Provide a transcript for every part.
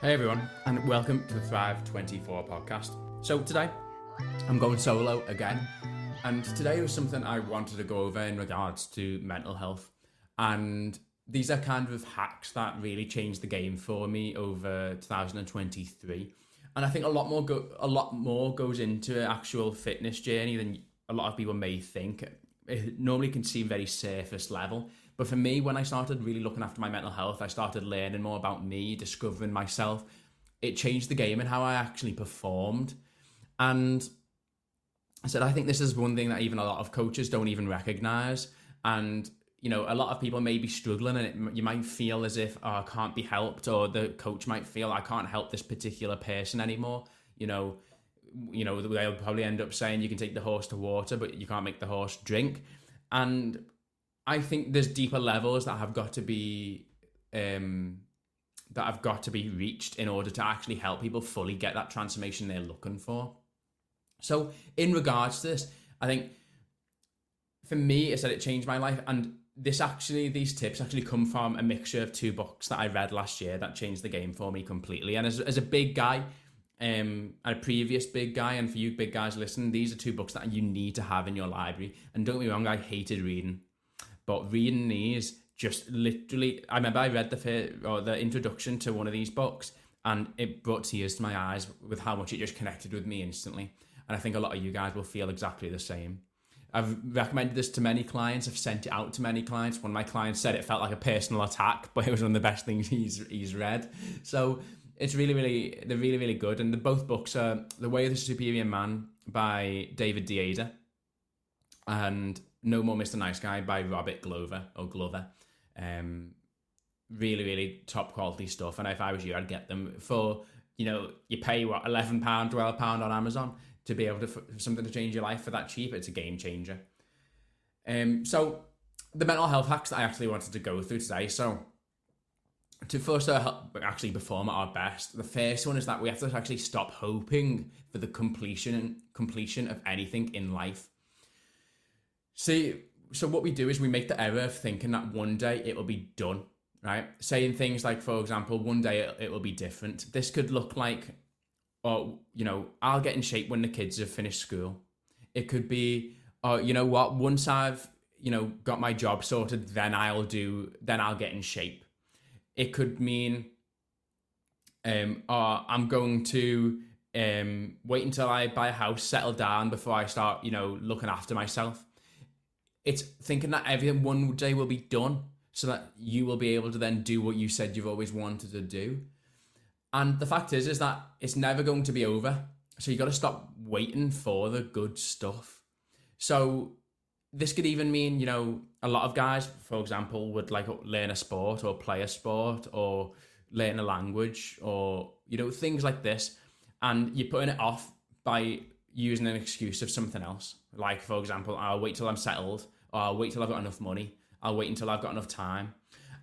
Hey everyone, and welcome to the Thrive 24 podcast. So today, I'm going solo again, and today was something I wanted to go over in regards to mental health. And these are kind of hacks that really changed the game for me over 2023. And I think a lot more go- a lot more goes into an actual fitness journey than a lot of people may think. It normally can seem very surface level, but for me, when I started really looking after my mental health, I started learning more about me, discovering myself. It changed the game and how I actually performed. And I said, I think this is one thing that even a lot of coaches don't even recognize. And, you know, a lot of people may be struggling and it, you might feel as if, oh, I can't be helped, or the coach might feel, I can't help this particular person anymore. You know, you know, they'll probably end up saying you can take the horse to water, but you can't make the horse drink. And I think there's deeper levels that have got to be um, that have got to be reached in order to actually help people fully get that transformation they're looking for. So, in regards to this, I think for me, it said it changed my life, and this actually, these tips actually come from a mixture of two books that I read last year that changed the game for me completely. And as, as a big guy, um, a previous big guy, and for you big guys listen, these are two books that you need to have in your library. And don't get me wrong, I hated reading. But reading these just literally, I remember I read the or the introduction to one of these books, and it brought tears to my eyes with how much it just connected with me instantly. And I think a lot of you guys will feel exactly the same. I've recommended this to many clients. I've sent it out to many clients. One of my clients said it felt like a personal attack, but it was one of the best things he's he's read. So it's really, really, they're really, really good. And the both books are The Way of the Superior Man by David Deida and no More Mr. Nice Guy by Robert Glover or Glover. Um, really, really top quality stuff. And if I was you, I'd get them for, you know, you pay what, £11, £12 on Amazon to be able to, for something to change your life for that cheap. It's a game changer. Um, so the mental health hacks that I actually wanted to go through today. So to first uh, actually perform at our best, the first one is that we have to actually stop hoping for the completion completion of anything in life. See, so what we do is we make the error of thinking that one day it will be done, right? Saying things like, for example, one day it, it will be different. This could look like, oh, you know, I'll get in shape when the kids have finished school. It could be, oh, you know what? Once I've, you know, got my job sorted, then I'll do, then I'll get in shape. It could mean, um, oh, I'm going to um, wait until I buy a house, settle down before I start, you know, looking after myself it's thinking that everything one day will be done so that you will be able to then do what you said you've always wanted to do. And the fact is, is that it's never going to be over. So you got to stop waiting for the good stuff. So this could even mean, you know, a lot of guys, for example, would like learn a sport or play a sport or learn a language or, you know, things like this. And you're putting it off by using an excuse of something else. Like, for example, I'll wait till I'm settled or I'll wait till I've got enough money. I'll wait until I've got enough time.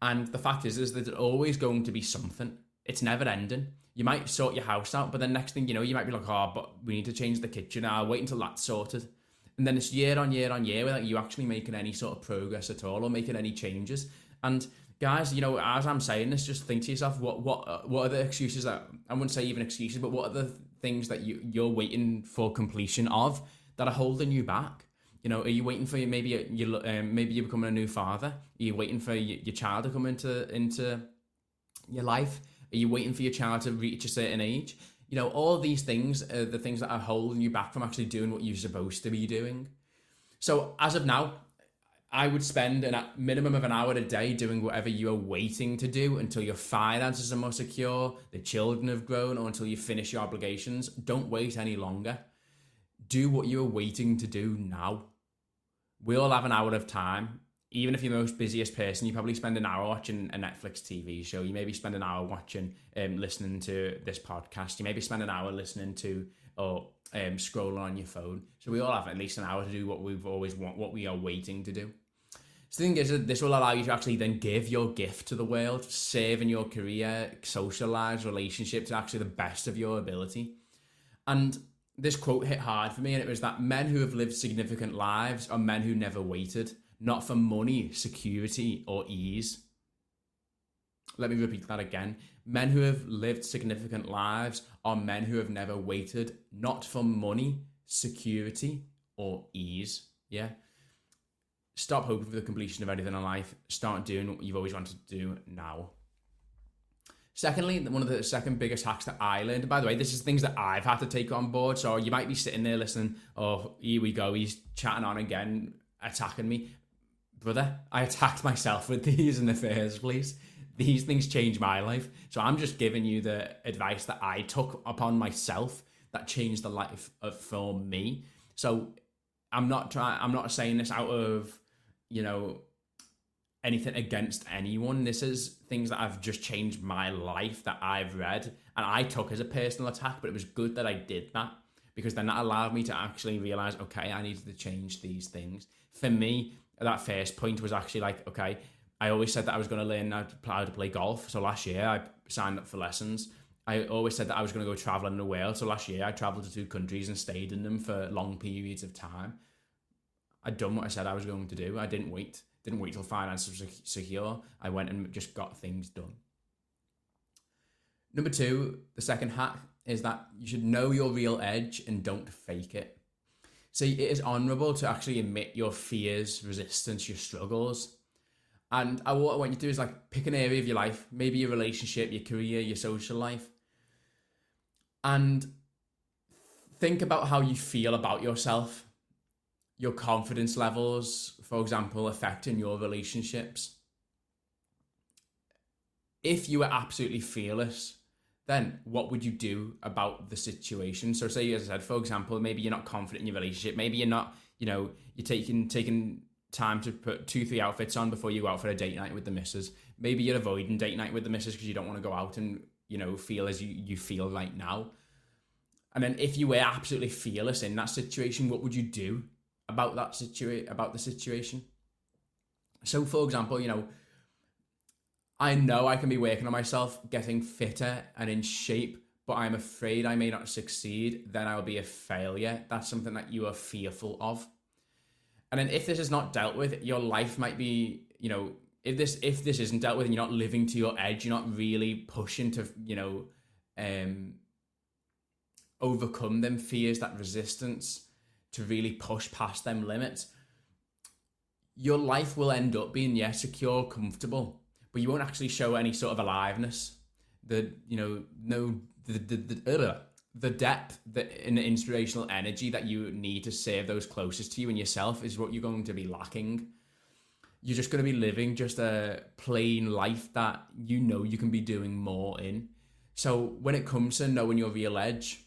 And the fact is, is that there's always going to be something. It's never ending. You might sort your house out, but the next thing you know, you might be like, oh, but we need to change the kitchen. I'll wait until that's sorted. And then it's year on year on year without you actually making any sort of progress at all or making any changes. And guys, you know, as I'm saying this, just think to yourself, what what uh, what are the excuses that I wouldn't say even excuses, but what are the things that you you're waiting for completion of that are holding you back? You know, are you waiting for maybe you um, maybe you're becoming a new father? Are you waiting for your, your child to come into into your life? Are you waiting for your child to reach a certain age? You know, all these things are the things that are holding you back from actually doing what you're supposed to be doing. So as of now, I would spend a minimum of an hour a day doing whatever you are waiting to do until your finances are more secure, the children have grown, or until you finish your obligations. Don't wait any longer do what you're waiting to do now. We all have an hour of time. Even if you're the most busiest person, you probably spend an hour watching a Netflix TV show. You maybe spend an hour watching, um, listening to this podcast. You maybe spend an hour listening to or um, scrolling on your phone. So we all have at least an hour to do what we've always want, what we are waiting to do. So the thing is, that this will allow you to actually then give your gift to the world, in your career, social lives, relationships actually the best of your ability. And this quote hit hard for me, and it was that men who have lived significant lives are men who never waited, not for money, security, or ease. Let me repeat that again. Men who have lived significant lives are men who have never waited not for money, security, or ease. Yeah. Stop hoping for the completion of anything in life. Start doing what you've always wanted to do now. Secondly, one of the second biggest hacks that I learned, by the way, this is things that I've had to take on board. So you might be sitting there listening, oh, here we go, he's chatting on again, attacking me. Brother, I attacked myself with these in the first place. These things changed my life. So I'm just giving you the advice that I took upon myself that changed the life of for me. So I'm not trying I'm not saying this out of, you know, anything against anyone. This is things that I've just changed my life that I've read and I took as a personal attack, but it was good that I did that because then that allowed me to actually realize, okay, I needed to change these things. For me, that first point was actually like, okay, I always said that I was going to learn how to, play, golf. So last year I signed up for lessons. I always said that I was going to go traveling in the world. So last year I traveled to two countries and stayed in them for long periods of time. I'd done what I said I was going to do. I didn't wait. Didn't wait till finances were secure. I went and just got things done. Number two, the second hack is that you should know your real edge and don't fake it. See, it is honourable to actually admit your fears, resistance, your struggles. And I, what I want you to do is like pick an area of your life, maybe your relationship, your career, your social life, and think about how you feel about yourself your confidence levels, for example, affecting your relationships. If you were absolutely fearless, then what would you do about the situation? So, say as I said, for example, maybe you're not confident in your relationship. Maybe you're not, you know, you're taking taking time to put two, three outfits on before you go out for a date night with the missus. Maybe you're avoiding date night with the missus because you don't want to go out and you know feel as you you feel right now. And then, if you were absolutely fearless in that situation, what would you do? About that situation about the situation. So, for example, you know, I know I can be working on myself, getting fitter and in shape, but I'm afraid I may not succeed. Then I'll be a failure. That's something that you are fearful of. And then, if this is not dealt with, your life might be, you know, if this if this isn't dealt with and you're not living to your edge, you're not really pushing to, you know, um, overcome them fears, that resistance to really push past them limits, your life will end up being yeah secure, comfortable, but you won't actually show any sort of aliveness. The you know no the the the, the depth the, in the inspirational energy that you need to save those closest to you and yourself is what you're going to be lacking. You're just going to be living just a plain life that you know you can be doing more in. So when it comes to knowing your real edge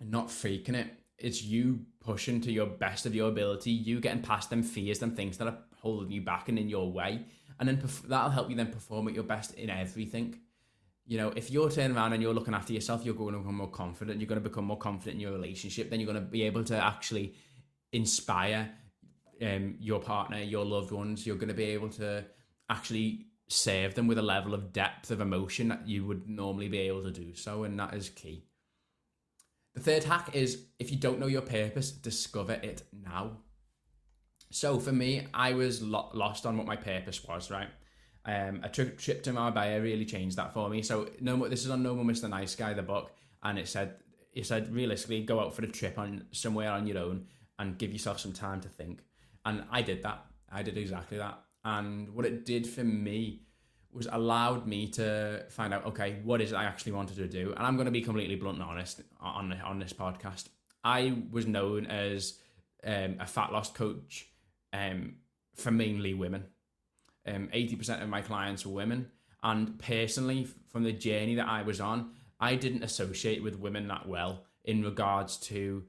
and not faking it, it's you pushing to your best of your ability, you getting past them fears, and things that are holding you back and in your way, and then perf- that'll help you then perform at your best in everything. You know, if you're turning around and you're looking after yourself, you're going to become more confident. You're going to become more confident in your relationship. Then you're going to be able to actually inspire um, your partner, your loved ones. You're going to be able to actually serve them with a level of depth of emotion that you would normally be able to do so, and that is key. The third hack is if you don't know your purpose, discover it now. So for me, I was lo- lost on what my purpose was, right? Um, a tri- trip to Marbella really changed that for me. So no, more, this is on No More Mr. Nice Guy, the book, and it said it said realistically go out for a trip on somewhere on your own and give yourself some time to think. And I did that. I did exactly that. And what it did for me was allowed me to find out okay what is it I actually wanted to do? And I'm going to be completely blunt and honest on on this podcast. I was known as um, a fat loss coach um, for mainly women. Um, 80% of my clients were women. And personally from the journey that I was on I didn't associate with women that well in regards to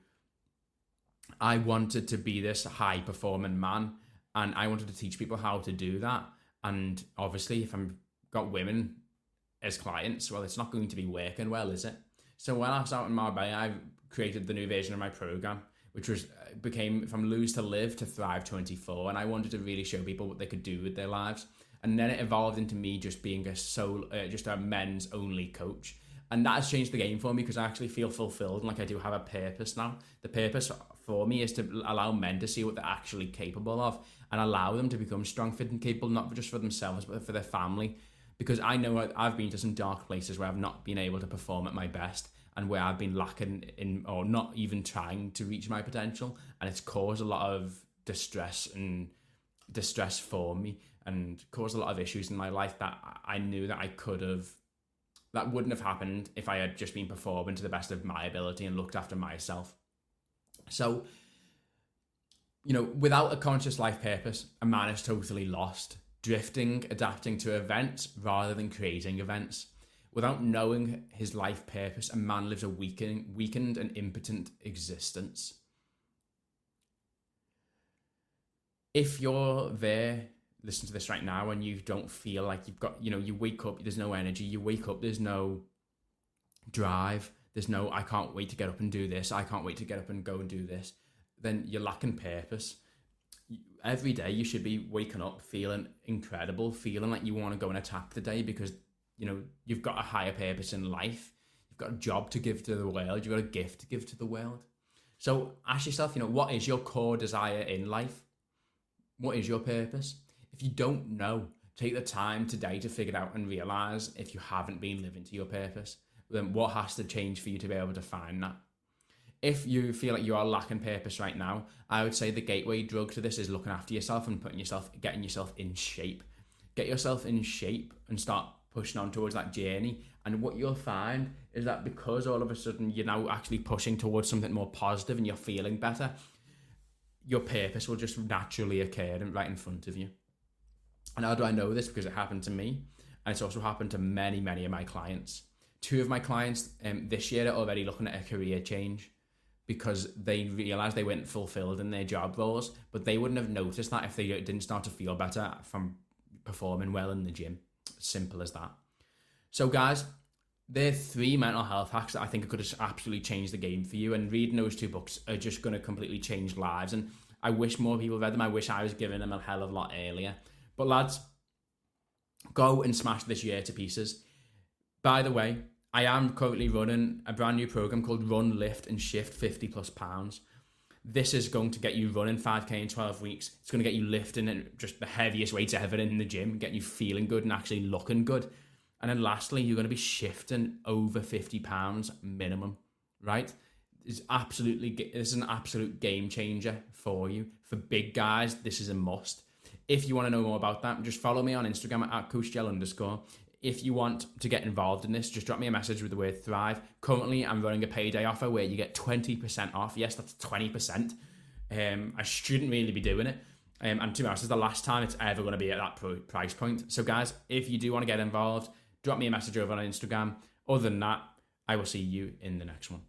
I wanted to be this high performing man and I wanted to teach people how to do that and obviously, if I'm got women as clients, well, it's not going to be working well, is it? So when I was out in Marbella, I created the new version of my program, which was uh, became from lose to live to thrive 24, and I wanted to really show people what they could do with their lives. And then it evolved into me just being a sole, uh, just a men's only coach, and that has changed the game for me because I actually feel fulfilled and like I do have a purpose now. The purpose for me is to allow men to see what they're actually capable of and allow them to become strong, fit, and capable, not just for themselves, but for their family. because I know I've been to some dark places where I've not been able to perform at my best and where I've been lacking in or not even trying to reach my potential and it's caused a lot of distress and distress for me and caused a lot of issues in my life that I knew that I could have that wouldn't have happened if I had just been performing to the best of my ability and looked after myself. So you know, without a conscious life purpose, a man is totally lost, drifting, adapting to events rather than creating events. Without knowing his life purpose, a man lives a weakened, weakened and impotent existence. If you're there, listen to this right now, and you don't feel like you've got, you know, you wake up, there's no energy, you wake up, there's no drive, there's no, I can't wait to get up and do this, I can't wait to get up and go and do this then you're lacking purpose. Every day you should be waking up feeling incredible, feeling like you want to go and attack the day because you know you've got a higher purpose in life. You've got a job to give to the world. You've got a gift to give to the world. So ask yourself, you know, what is your core desire in life? What is your purpose? If you don't know, take the time today to figure it out and realize if you haven't been living to your purpose, then what has to change for you to be able to find that? if you feel like you are lacking purpose right now, I would say the gateway drug to this is looking after yourself and putting yourself, getting yourself in shape. Get yourself in shape and start pushing on towards that journey. And what you'll find is that because all of a sudden you're now actually pushing towards something more positive and you're feeling better, your purpose will just naturally occur right in front of you. And how do I know this? Because it happened to me, and it's also happened to many, many of my clients. Two of my clients um, this year are already looking at a career change because they realized they weren't fulfilled in their job roles, but they wouldn't have noticed that if they didn't start to feel better from performing well in the gym. Simple as that. So, guys, there are three mental health hacks that I think could have absolutely changed the game for you. And reading those two books are just going to completely change lives. And I wish more people read them. I wish I was giving them a hell of a lot earlier. But, lads, go and smash this year to pieces. By the way, I am currently running a brand new program called Run, Lift, and Shift 50 plus pounds. This is going to get you running 5k in 12 weeks. It's going to get you lifting just the heaviest weights ever in the gym, getting you feeling good and actually looking good. And then lastly, you're going to be shifting over 50 pounds minimum, right? It's absolutely this is an absolute game changer for you. For big guys, this is a must. If you want to know more about that, just follow me on Instagram at coachjel underscore if you want to get involved in this, just drop me a message with the word Thrive. Currently, I'm running a payday offer where you get 20% off. Yes, that's 20%. Um, I shouldn't really be doing it. Um, and to be honest, it's the last time it's ever going to be at that price point. So, guys, if you do want to get involved, drop me a message over on Instagram. Other than that, I will see you in the next one.